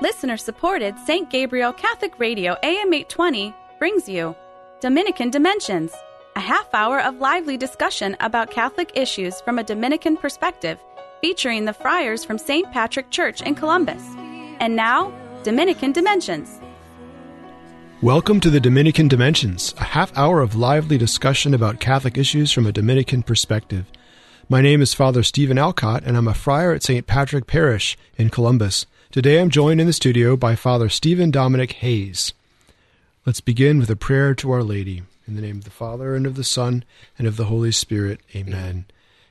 Listener supported St. Gabriel Catholic Radio AM 820 brings you Dominican Dimensions, a half hour of lively discussion about Catholic issues from a Dominican perspective, featuring the friars from St. Patrick Church in Columbus. And now, Dominican Dimensions. Welcome to the Dominican Dimensions, a half hour of lively discussion about Catholic issues from a Dominican perspective. My name is Father Stephen Alcott, and I'm a friar at St. Patrick Parish in Columbus. Today I'm joined in the studio by Father Stephen Dominic Hayes. Let's begin with a prayer to Our Lady. In the name of the Father, and of the Son, and of the Holy Spirit. Amen.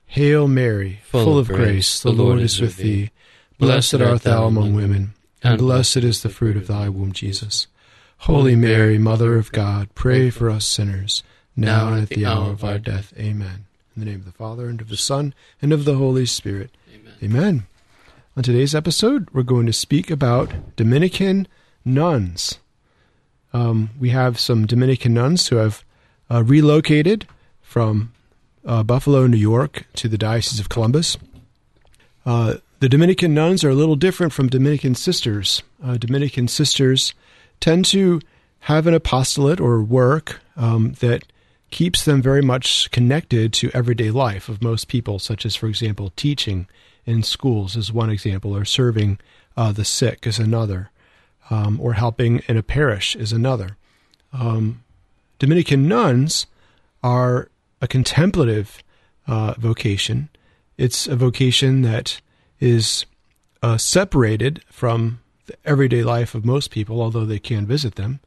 Hail Mary, full, full of grace, the Lord is with thee. Blessed art thou among women, and blessed is the fruit of thy womb, Jesus. Holy Mary, Mother of God, pray for us sinners, now and at the hour of our death. Amen. In the name of the Father, and of the Son, and of the Holy Spirit. Amen. Amen. On today's episode, we're going to speak about Dominican nuns. Um, we have some Dominican nuns who have uh, relocated from uh, Buffalo, New York, to the Diocese of Columbus. Uh, the Dominican nuns are a little different from Dominican sisters. Uh, Dominican sisters tend to have an apostolate or work um, that keeps them very much connected to everyday life of most people, such as, for example, teaching in schools is one example, or serving uh, the sick is another, um, or helping in a parish is another. Um, Dominican nuns are a contemplative uh, vocation. It's a vocation that is uh, separated from the everyday life of most people, although they can visit them.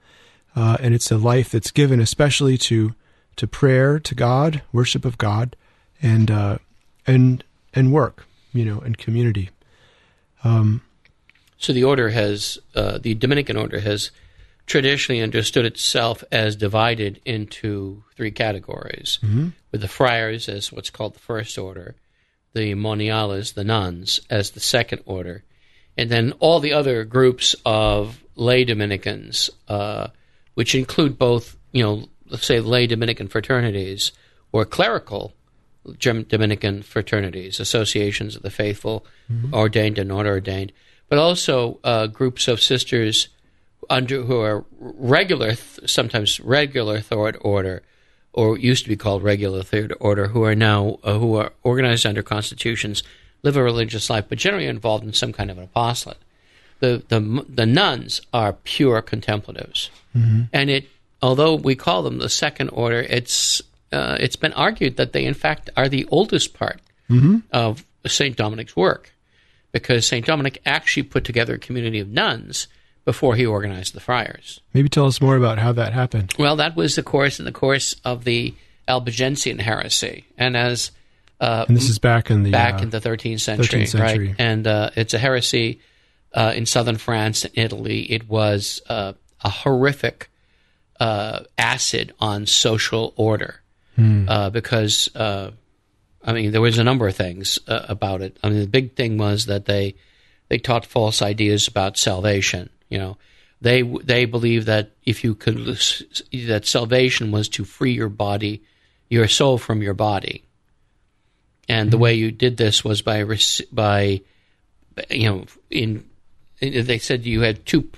Uh, and it's a life that's given especially to to prayer to God, worship of God, and uh, and and work you know, and community. Um, so the order has, uh, the Dominican order has traditionally understood itself as divided into three categories, mm-hmm. with the friars as what's called the first order, the moniales, the nuns, as the second order, and then all the other groups of lay Dominicans, uh, which include both, you know, let's say lay Dominican fraternities or clerical Dominican fraternities, associations of the faithful, mm-hmm. ordained and not ordained, but also uh, groups of sisters under who are regular, sometimes regular third order, or used to be called regular third order, who are now uh, who are organized under constitutions, live a religious life, but generally involved in some kind of an apostolate. The the the nuns are pure contemplatives, mm-hmm. and it although we call them the second order, it's uh, it's been argued that they, in fact, are the oldest part mm-hmm. of St. Dominic's work because St. Dominic actually put together a community of nuns before he organized the friars. Maybe tell us more about how that happened. Well, that was, of course, in the course of the Albigensian heresy. And as uh, and this is back in the back uh, in the 13th century, 13th century. right? And uh, it's a heresy uh, in southern France and Italy. It was uh, a horrific uh, acid on social order mm. uh, because uh, I mean there was a number of things uh, about it. I mean the big thing was that they they taught false ideas about salvation. You know, they they believed that if you could that salvation was to free your body, your soul from your body, and mm. the hmm. way you did this was by by you know in, in they said you had two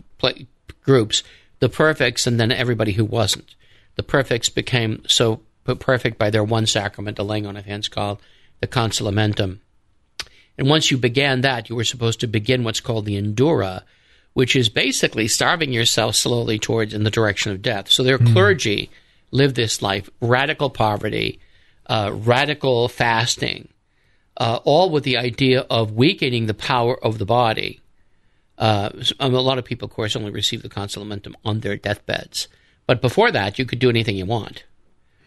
groups the perfects and then everybody who wasn't. The perfects became so put perfect by their one sacrament, the laying on of hands called the consolamentum. And once you began that, you were supposed to begin what's called the endura, which is basically starving yourself slowly towards in the direction of death. So their mm. clergy lived this life, radical poverty, uh, radical fasting, uh, all with the idea of weakening the power of the body. Uh, a lot of people, of course, only receive the consolamentum on their deathbeds. But before that, you could do anything you want.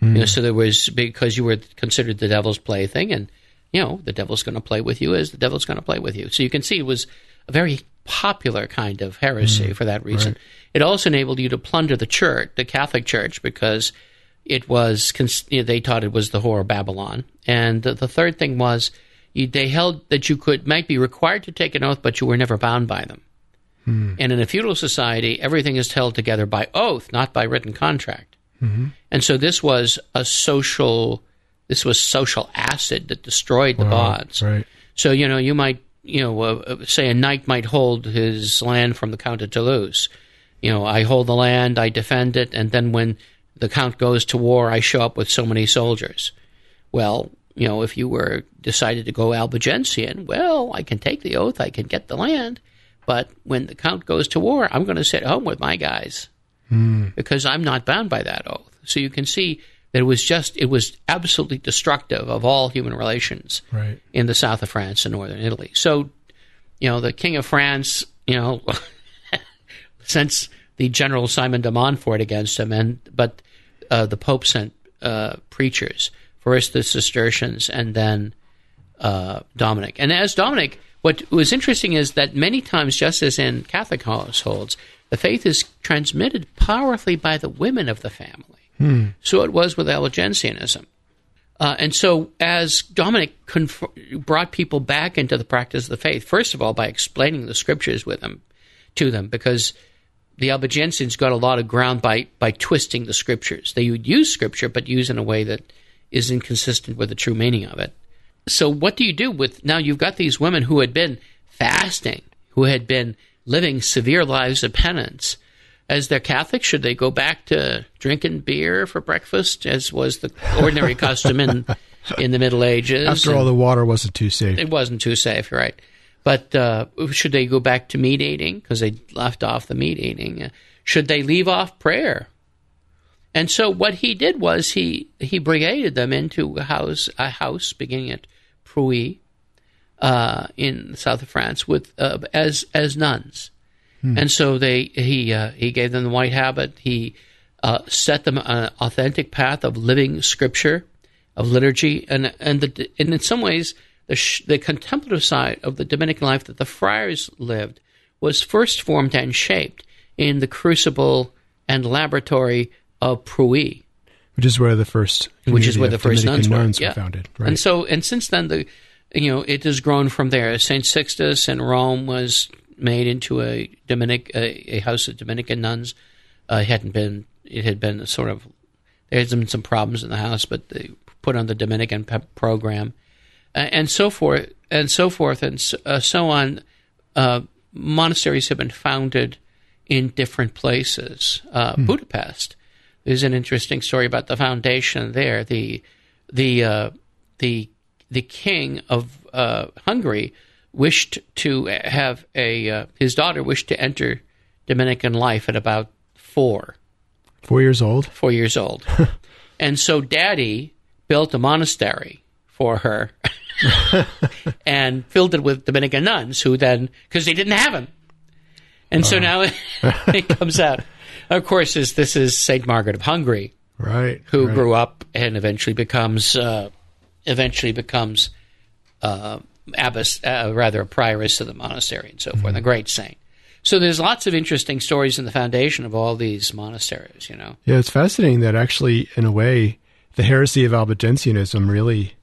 Mm. You know, so there was because you were considered the devil's plaything, and you know the devil's going to play with you as the devil's going to play with you. So you can see it was a very popular kind of heresy mm. for that reason. Right. It also enabled you to plunder the church, the Catholic Church, because it was you know, they taught it was the whore of Babylon. And the, the third thing was you, they held that you could might be required to take an oath, but you were never bound by them. Mm. And in a feudal society, everything is held together by oath, not by written contract. Mm-hmm. And so this was a social, this was social acid that destroyed the wow, bonds. Right. So you know you might you know, uh, say a knight might hold his land from the Count of Toulouse. You know, I hold the land, I defend it, and then when the Count goes to war, I show up with so many soldiers. Well, you know, if you were decided to go Albigensian, well, I can take the oath, I can get the land, but when the Count goes to war, I'm going to sit home with my guys mm. because I'm not bound by that oath. So you can see that it was just it was absolutely destructive of all human relations right. in the south of France and northern Italy. So, you know, the King of France, you know, since the General Simon de Montfort against him, and but uh, the Pope sent uh, preachers first the Cistercians and then uh, Dominic. And as Dominic, what was interesting is that many times, just as in Catholic households, the faith is transmitted powerfully by the women of the family. Hmm. So it was with Albigensianism. Uh, and so, as Dominic conf- brought people back into the practice of the faith, first of all, by explaining the scriptures with them to them, because the Albigensians got a lot of ground by by twisting the scriptures. They would use scripture, but use in a way that is inconsistent with the true meaning of it. So, what do you do with now? You've got these women who had been fasting, who had been living severe lives of penance, as they're Catholic, should they go back to drinking beer for breakfast, as was the ordinary custom in in the Middle Ages? After and all, the water wasn't too safe. It wasn't too safe, right. But uh, should they go back to meat eating because they left off the meat eating? Uh, should they leave off prayer? And so what he did was he he brigaded them into a house a house beginning at Prouille uh, in the south of France with uh, as as nuns Hmm. And so they he uh, he gave them the white habit. He uh, set them on an authentic path of living Scripture, of liturgy, and and the and in some ways the sh- the contemplative side of the Dominican life that the friars lived was first formed and shaped in the crucible and laboratory of Prouille, which is where the first which is where the first nuns, nuns were, yeah. founded. Right. And so and since then the you know it has grown from there. Saint Sixtus in Rome was made into a Dominic a, a house of Dominican nuns. Uh, it hadn't been it had been sort of there had been some problems in the house, but they put on the Dominican program, uh, and so forth and so forth and so, uh, so on. Uh, monasteries have been founded in different places. Hmm. Budapest. There's an interesting story about the foundation there. The the uh, the the king of uh, Hungary wished to have a uh, his daughter wished to enter Dominican life at about four. Four years old. Four years old, and so Daddy built a monastery for her, and filled it with Dominican nuns who then because they didn't have him, and so now it comes out. Of course, is this is Saint Margaret of Hungary, right? Who right. grew up and eventually becomes uh, eventually becomes. Uh, abbess, uh, rather a prioress of the monastery and so forth, mm-hmm. a great saint. So there's lots of interesting stories in the foundation of all these monasteries, you know. Yeah, it's fascinating that actually, in a way, the heresy of Albigensianism really,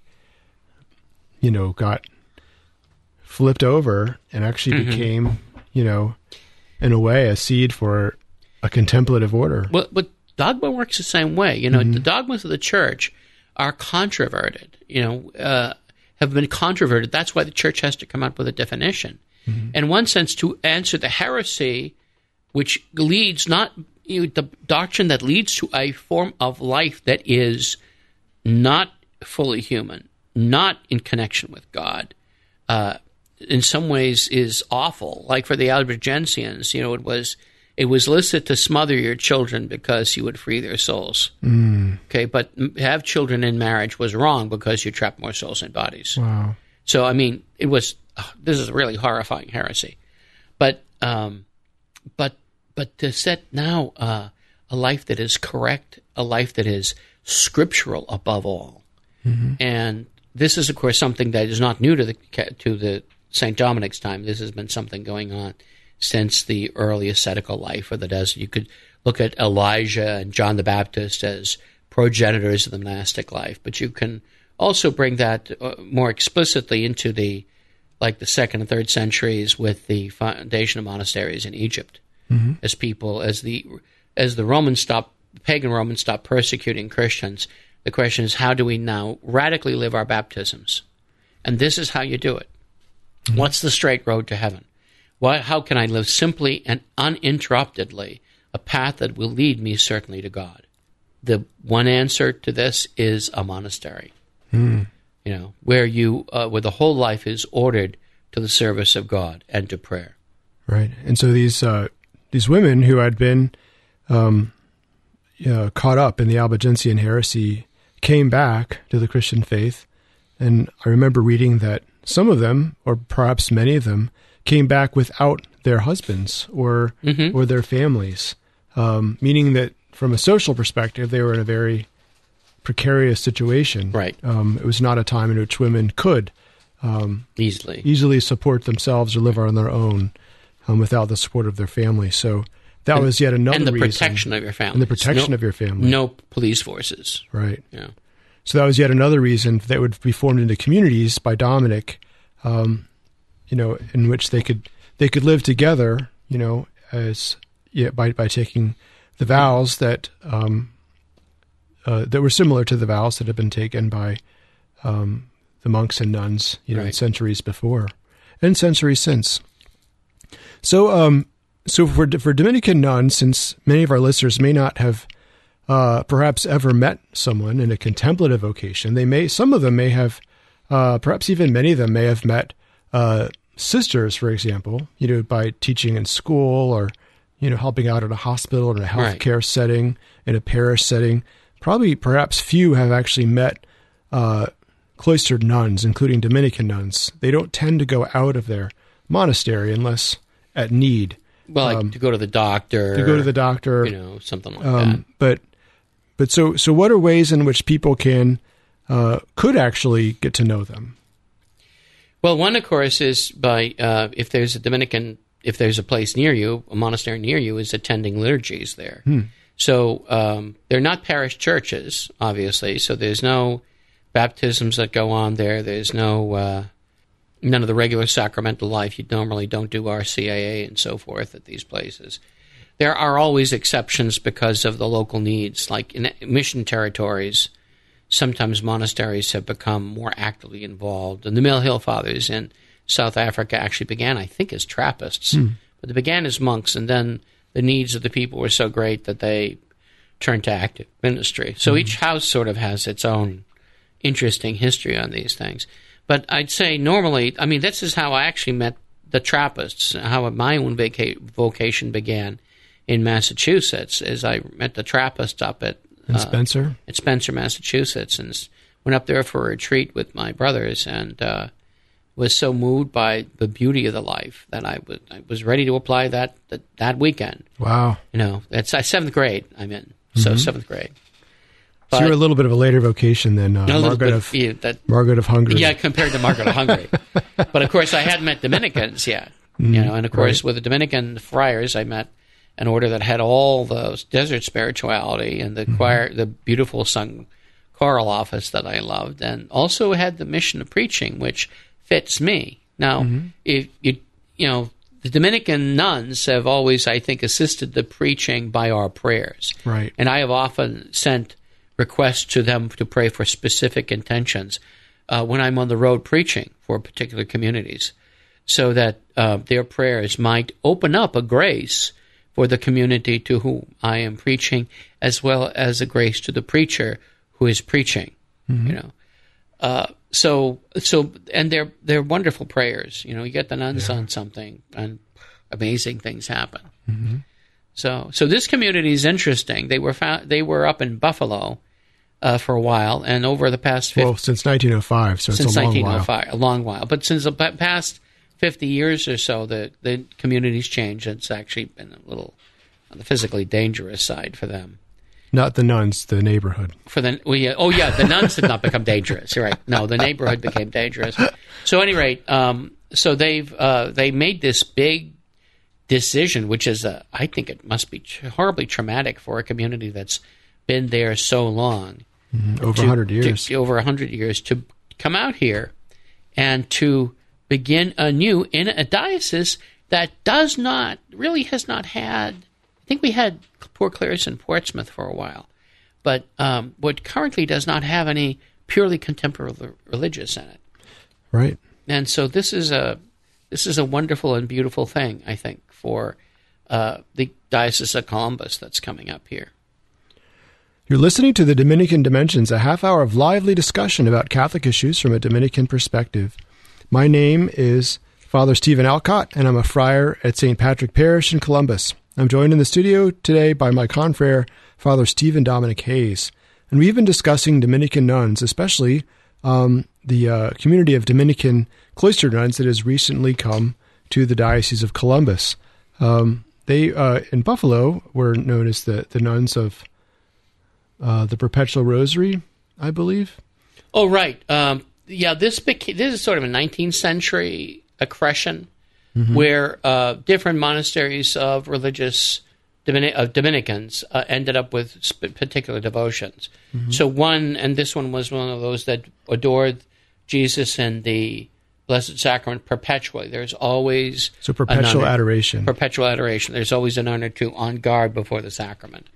you know, got flipped over and actually mm-hmm. became, you know, in a way, a seed for a contemplative order. Well, but dogma works the same way. You know, mm-hmm. the dogmas of the church are controverted. You know, uh, have been controverted. That's why the church has to come up with a definition. Mm-hmm. In one sense, to answer the heresy, which leads not you know, the doctrine that leads to a form of life that is not fully human, not in connection with God, uh, in some ways is awful. Like for the Albigensians, you know, it was it was licit to smother your children because you would free their souls. Mm. Okay, but have children in marriage was wrong because you trap more souls in bodies. Wow. So I mean, it was this is really horrifying heresy, but um, but but to set now uh, a life that is correct, a life that is scriptural above all, mm-hmm. and this is of course something that is not new to the to the Saint Dominic's time. This has been something going on since the early ascetical life of the desert. You could look at Elijah and John the Baptist as progenitors of the monastic life, but you can also bring that uh, more explicitly into the like the second and third centuries with the foundation of monasteries in Egypt, mm-hmm. as people as the as the Romans stopped pagan Romans stopped persecuting Christians. The question is, how do we now radically live our baptisms? And this is how you do it. Mm-hmm. What's the straight road to heaven? What, how can I live simply and uninterruptedly a path that will lead me certainly to God? The one answer to this is a monastery. Mm. You know, where you uh, where the whole life is ordered to the service of God and to prayer. Right, and so these uh, these women who had been um, uh, caught up in the Albigensian heresy came back to the Christian faith, and I remember reading that some of them, or perhaps many of them, came back without their husbands or mm-hmm. or their families, um, meaning that from a social perspective, they were in a very precarious situation. Right. Um, it was not a time in which women could um, easily easily support themselves or live on their own um, without the support of their family. So that and, was yet another and the reason. protection of your family and the protection no, of your family. No police forces. Right. Yeah. So that was yet another reason that would be formed into communities by Dominic, um, you know, in which they could they could live together, you know, as yeah, by by taking the vows that um, uh, that were similar to the vows that had been taken by um, the monks and nuns, you know, right. centuries before and centuries since. So, um, so for for Dominican nuns, since many of our listeners may not have uh, perhaps ever met someone in a contemplative vocation, they may some of them may have, uh, perhaps even many of them may have met uh, sisters, for example, you know, by teaching in school or you know helping out at a hospital in a healthcare right. setting, in a parish setting. Probably, perhaps few have actually met uh, cloistered nuns, including Dominican nuns. They don't tend to go out of their monastery unless at need. Well, like um, to go to the doctor, to go to the doctor, you know, something like um, that. But, but so so, what are ways in which people can uh, could actually get to know them? Well, one of course is by uh, if there's a Dominican, if there's a place near you, a monastery near you, is attending liturgies there. Hmm. So um, they're not parish churches, obviously. So there's no baptisms that go on there. There's no uh, none of the regular sacramental life. You normally don't do RCIA and so forth at these places. There are always exceptions because of the local needs, like in mission territories. Sometimes monasteries have become more actively involved, and the Mill Hill Fathers in South Africa actually began, I think, as Trappists, hmm. but they began as monks, and then the needs of the people were so great that they turned to active ministry. So hmm. each house sort of has its own interesting history on these things. But I'd say normally, I mean, this is how I actually met the Trappists, how my own vaca- vocation began in Massachusetts, is I met the Trappists up at in uh, Spencer, at Spencer, Massachusetts, and went up there for a retreat with my brothers, and uh, was so moved by the beauty of the life that I was I was ready to apply that that, that weekend. Wow, you know, that's uh, seventh grade. I'm in, so mm-hmm. seventh grade. But, so you're a little bit of a later vocation than uh, Margaret bit, of yeah, that, Margaret of Hungary. Yeah, compared to Margaret of Hungary. but of course, I hadn't met Dominicans yet. Mm, you know, and of course, right. with the Dominican friars, I met an order that had all the desert spirituality and the mm-hmm. choir, the beautiful sung choral office that I loved, and also had the mission of preaching, which fits me. Now, mm-hmm. if you you know, the Dominican nuns have always, I think, assisted the preaching by our prayers. Right. And I have often sent requests to them to pray for specific intentions uh, when I'm on the road preaching for particular communities, so that uh, their prayers might open up a grace for the community to whom I am preaching, as well as a grace to the preacher who is preaching. Mm-hmm. You know, uh, so so and they're they're wonderful prayers. You know, you get the nuns yeah. on something, and amazing things happen. Mm-hmm. So, so this community is interesting. They were found, they were up in Buffalo uh, for a while, and over the past 50, well since 1905, so since it's a long 1905, while. a long while. But since the past 50 years or so, the the community's changed. It's actually been a little on the physically dangerous side for them. Not the nuns, the neighborhood. For the well, yeah, oh yeah, the nuns did not become dangerous. You're right. No, the neighborhood became dangerous. So, at any rate, um, so they've uh, they made this big decision, which is, a, I think it must be horribly traumatic for a community that's been there so long. Mm-hmm. Over to, 100 years. To, over 100 years to come out here and to begin anew in a diocese that does not, really has not had, I think we had Poor Clares in Portsmouth for a while, but um, what currently does not have any purely contemporary religious in it. Right. And so this is a this is a wonderful and beautiful thing, I think, for uh, the Diocese of Columbus that's coming up here. You're listening to the Dominican Dimensions, a half hour of lively discussion about Catholic issues from a Dominican perspective. My name is Father Stephen Alcott, and I'm a friar at St. Patrick Parish in Columbus. I'm joined in the studio today by my confrere, Father Stephen Dominic Hayes, and we've been discussing Dominican nuns, especially um, the uh, community of Dominican cloister nuns that has recently come to the Diocese of Columbus. Um, they uh, in Buffalo were known as the the nuns of uh, the Perpetual Rosary, I believe. Oh, right. Um, yeah, this became, this is sort of a 19th century accretion mm-hmm. where uh, different monasteries of religious Dominic- of Dominicans uh, ended up with sp- particular devotions. Mm-hmm. So one, and this one was one of those that adored Jesus and the Blessed Sacrament perpetually. There's always so perpetual adoration. Perpetual adoration. There's always an honor to on guard before the sacrament.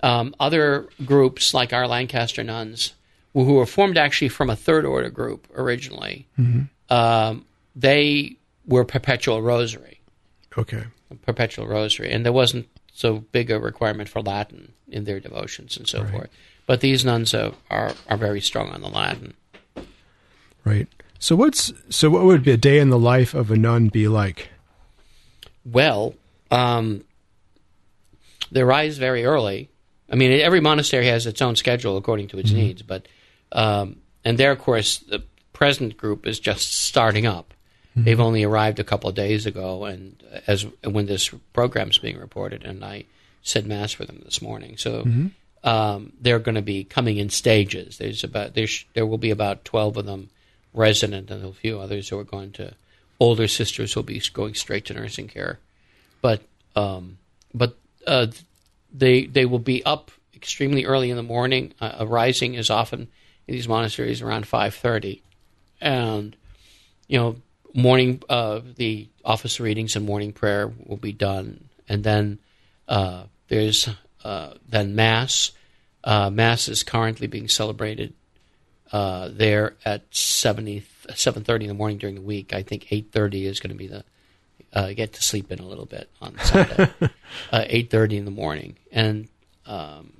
Um, other groups like our Lancaster nuns, who were formed actually from a third order group originally, mm-hmm. um, they were perpetual rosary. Okay. Perpetual rosary, and there wasn't so big a requirement for Latin in their devotions and so right. forth. But these nuns are, are, are very strong on the Latin. Right. So what's so what would be a day in the life of a nun be like? Well, um, they rise very early. I mean, every monastery has its own schedule according to its mm-hmm. needs, but um, and there, of course, the present group is just starting up. Mm-hmm. They've only arrived a couple of days ago, and as when this program is being reported, and I said mass for them this morning, so mm-hmm. um, they're going to be coming in stages. There's about there's, there will be about twelve of them resident, and a few others who are going to older sisters who will be going straight to nursing care, but um, but uh, they they will be up extremely early in the morning. Uh, rising is often these monasteries around five thirty, and you know morning uh, the office readings and morning prayer will be done, and then uh, there's uh, then mass. Uh, mass is currently being celebrated uh, there at 70, 7.30 in the morning during the week. I think 8.30 is going to be the uh, get to sleep in a little bit on Sunday, uh, eight thirty in the morning, and um,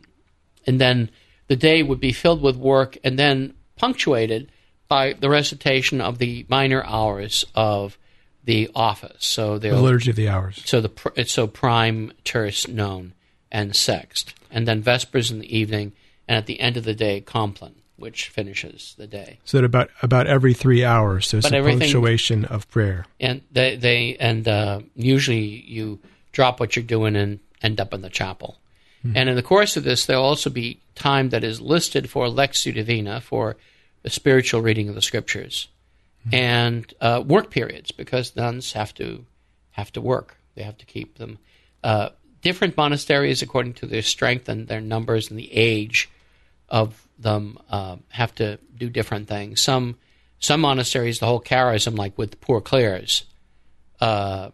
and then the day would be filled with work, and then punctuated by the recitation of the minor hours of the office. So the liturgy of the hours. So the it's so prime, terce, none, and sext, and then vespers in the evening, and at the end of the day, compline which finishes the day. So that about about every three hours, there's a punctuation of prayer. And they they and uh, usually you drop what you're doing and end up in the chapel. Mm-hmm. And in the course of this, there'll also be time that is listed for lectio divina for the spiritual reading of the scriptures, mm-hmm. and uh, work periods because nuns have to have to work. They have to keep them. Uh, different monasteries, according to their strength and their numbers and the age of them uh, have to do different things. Some some monasteries, the whole charism, like with poor Clares, uh,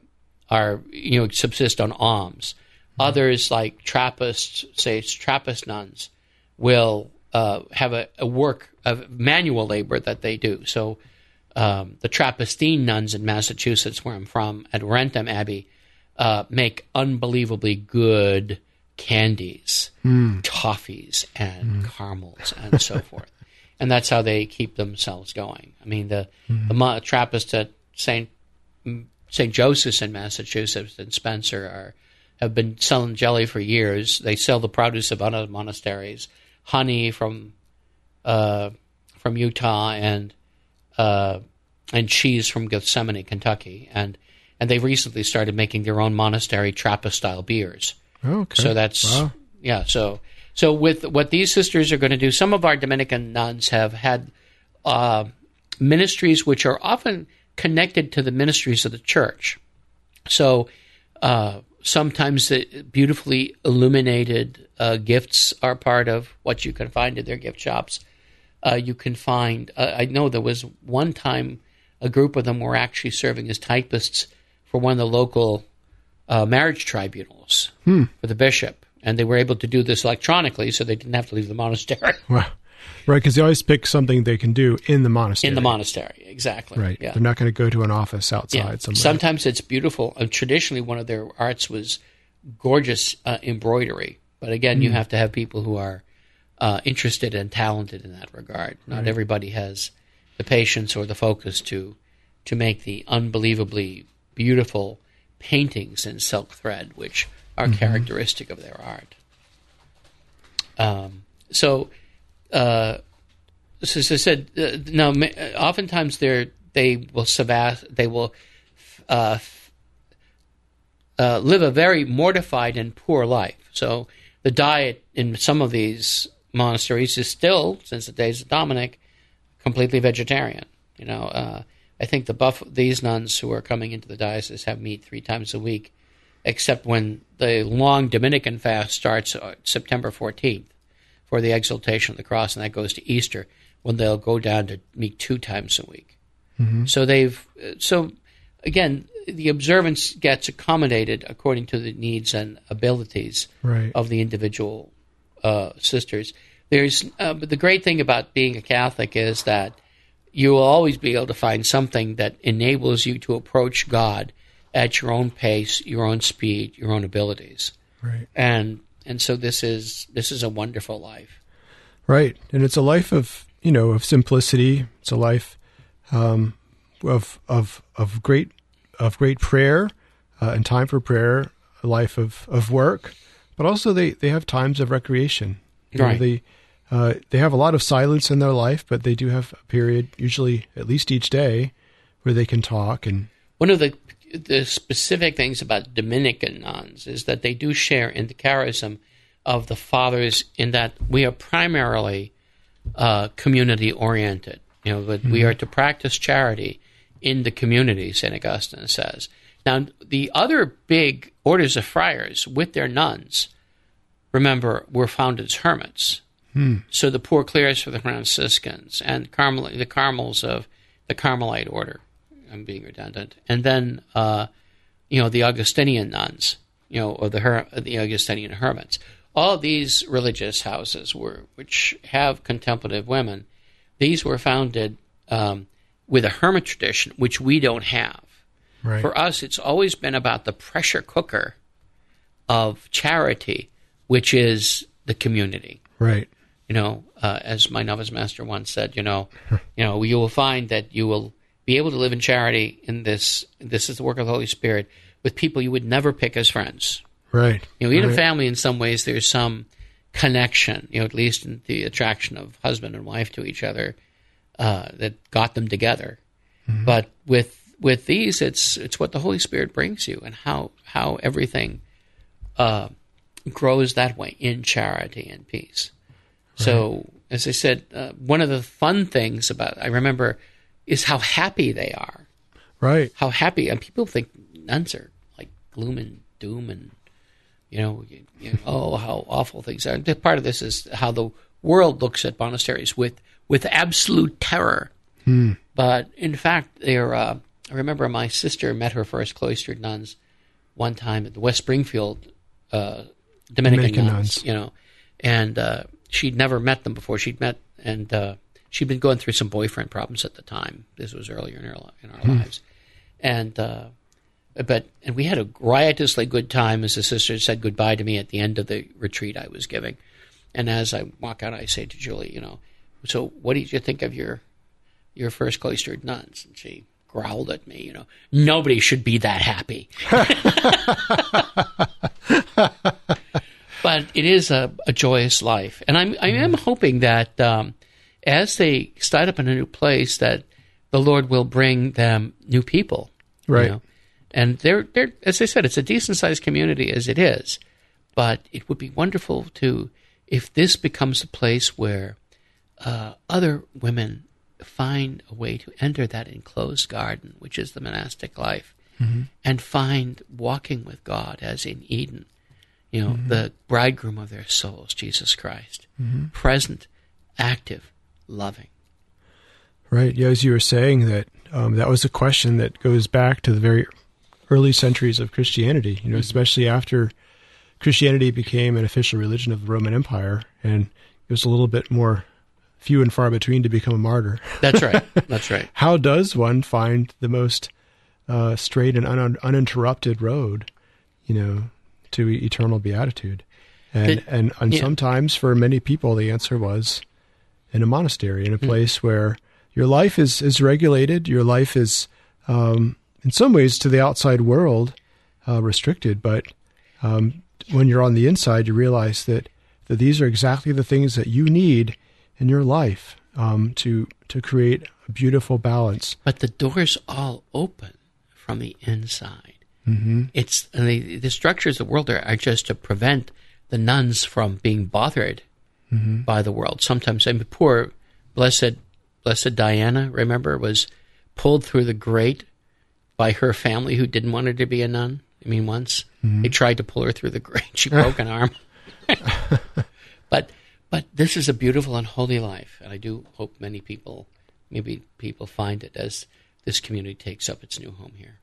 are you know subsist on alms. Others, like Trappists, say Trappist nuns, will uh, have a, a, work of manual labor that they do. So um, the Trappistine nuns in Massachusetts, where I'm from, at Wrentham Abbey, uh, make unbelievably good candies, mm. toffees, and mm. caramels, and so forth. And that's how they keep themselves going. I mean, the, mm. the Trappists at St. St. Joseph's in Massachusetts and Spencer are have been selling jelly for years. They sell the produce of other monasteries, honey from uh, from Utah, and uh, and cheese from Gethsemani, Kentucky, and and they recently started making their own monastery Trappist style beers. Okay. So that's wow. yeah. So so with what these sisters are going to do, some of our Dominican nuns have had uh, ministries which are often connected to the ministries of the church. So uh, sometimes the beautifully illuminated uh, gifts are part of what you can find in their gift shops. Uh, you can find. Uh, I know there was one time a group of them were actually serving as typists for one of the local uh, marriage tribunals hmm. for the bishop, and they were able to do this electronically, so they didn't have to leave the monastery. Wow. Right, because they always pick something they can do in the monastery. In the monastery, exactly. Right. Yeah. They're not going to go to an office outside Yeah. somewhere. Sometimes it's beautiful. And traditionally, one of their arts was gorgeous uh, embroidery. But again, Hmm. you have to have people who are uh, interested and talented in that regard. Not everybody has the patience or the focus to to make the unbelievably beautiful paintings in silk thread, which are Mm-hmm. characteristic of their art. Um, so, uh, so as I said, uh, now oftentimes they they will savas, they will uh, uh, live a very mortified and poor life. So the diet in some of these monasteries is still, since the days of Dominic, completely vegetarian. You know, uh, I think the buff these nuns who are coming into the diocese have meat three times a week, except when the long Dominican fast starts uh, September 14th for the exaltation of the cross, and that goes to Easter when they'll go down to meat two times a week. So they've so again the observance gets accommodated according to the needs and abilities Right. of the individual uh, sisters. There's uh, but the great thing about being a Catholic is that you will always be able to find something that enables you to approach God at your own pace, your own speed, your own abilities, Right. and and so this is this is a wonderful life. Right. And it's a life of, you know, of simplicity. It's a life um, of of of great of great prayer uh, and time for prayer, a life of, of work, but also they, they have times of recreation. You know, Right. they uh, they have a lot of silence in their life, but they do have a period, usually at least each day, where they can talk and One of the the specific things about Dominican nuns is that they do share in the charism of the fathers in that we are primarily uh, community oriented. You know, but we are to practice charity in the community. Saint Augustine says. Now, the other big orders of friars with their nuns, remember, were founded as hermits. So the Poor Clares for the Franciscans and Carmel, the Carmels of the Carmelite order. I'm being redundant. And then, uh, you know, the Augustinian nuns, you know, or the her- the Augustinian hermits. All these religious houses were, which have contemplative women, these were founded um, with a hermit tradition, which we don't have. right. For us, it's always been about the pressure cooker of charity, which is the community right. you know, uh, as my novice master once said, you know, you know, you will find that you will be able to live in charity in this. This is the work of the Holy Spirit with people you would never pick as friends. Right. You know, even right. family, in some ways, there's some connection. You know, at least in the attraction of husband and wife to each other uh, that got them together. But with with these, it's it's what the Holy Spirit brings you, and how how everything uh, grows that way in charity and peace. So, as I said, uh, one of the fun things about I remember is how happy they are. Right. How happy, and people think nuns are like gloom and doom, and you know, you, know, oh, how awful things are. Part of this is how the world looks at monasteries with with absolute terror. But in fact, they're. Uh, I remember my sister met her first cloistered nuns one time at the West Springfield uh, Dominican, Dominican nuns, nuns. you know, and uh, she'd never met them before. She'd met, and uh, she'd been going through some boyfriend problems at the time. This was earlier in our in our lives, and uh, but and we had a riotously good time as the sister said goodbye to me at the end of the retreat I was giving. And as I walk out, I say to Julie, you know, so what did you think of your your first cloistered nuns? And she growled at me, you know, nobody should be that happy. but it is a, a joyous life, and I'm I am hoping that um, as they start up in a new place, that the Lord will bring them new people, you Right. know. And they're they're as I said, it's a decent sized community as it is, but it would be wonderful to if this becomes a place where uh, other women find a way to enter that enclosed garden, which is the monastic life, mm-hmm. and find walking with God as in Eden. You know, mm-hmm. the bridegroom of their souls, Jesus Christ, mm-hmm. present, active, loving. Right. Yeah, as you were saying that um, that was a question that goes back to the very early centuries of Christianity. You know, especially after Christianity became an official religion of the Roman Empire, and it was a little bit more few and far between to become a martyr. That's right. That's right. How does one find the most uh, straight and un- uninterrupted road, you know, to eternal beatitude? And the, and, and yeah. sometimes for many people, the answer was in a monastery, in a hmm. place mm-hmm. where your life is is regulated, your life is um, in some ways to the outside world uh, restricted, but um, when you're on the inside, you realize that that these are exactly the things that you need in your life um, to to create a beautiful balance. But the door's all open from the inside. Mm-hmm. It's the, the structures of the world are, are, just to prevent the nuns from being bothered mm-hmm. by the world. Sometimes, I mean, poor blessed blessed Diana, remember, was pulled through the grate by her family who didn't want her to be a nun. I mean, once mm-hmm. they tried to pull her through the grate, she broke an arm. but but this is a beautiful and holy life, and I do hope many people, maybe people find it as this community takes up its new home here.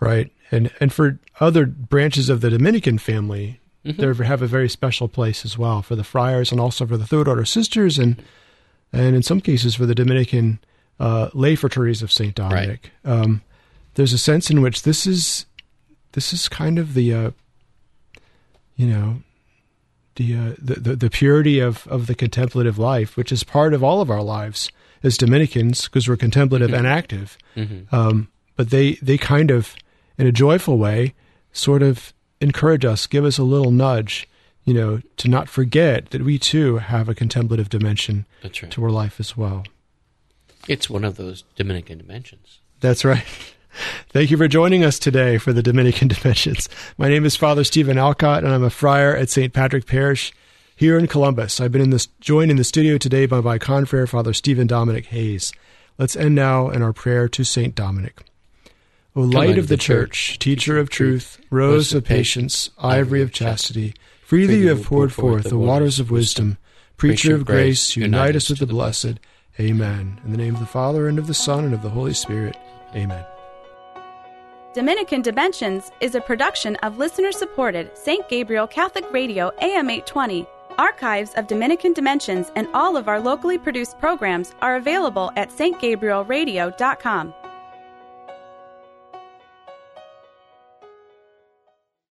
Right, and and for other branches of the Dominican family, mm-hmm. they have a very special place as well for the friars and also for the Third Order sisters, and and in some cases for the Dominican uh, lay fraternities of Saint Dominic. Right. Um, there's a sense in which this is this is kind of the uh, you know the, uh, the, the the purity of of the contemplative life, which is part of all of our lives as Dominicans, because we're contemplative mm-hmm. and active. Mm-hmm. Um, but they they kind of, in a joyful way, sort of encourage us, give us a little nudge, you know, to not forget that we too have a contemplative dimension right. to our life as well. It's one of those Dominican dimensions. That's right. Thank you for joining us today for the Dominican Dimensions. My name is Father Stephen Alcott, and I'm a friar at St. Patrick Parish here in Columbus. I've been in this, joined in the studio today by my confrere, Father Stephen Dominic Hayes. Let's end now in our prayer to St. Dominic. O light of the church, teacher of truth, rose of patience, ivory of chastity, freely you have poured forth the waters of wisdom, preacher of grace, unite us with the blessed. Amen. In the name of the Father, and of the Son, and of the Holy Spirit. Amen. Dominican Dimensions is a production of listener supported St. Gabriel Catholic Radio AM 820. Archives of Dominican Dimensions and all of our locally produced programs are available at stgabrielradio.com.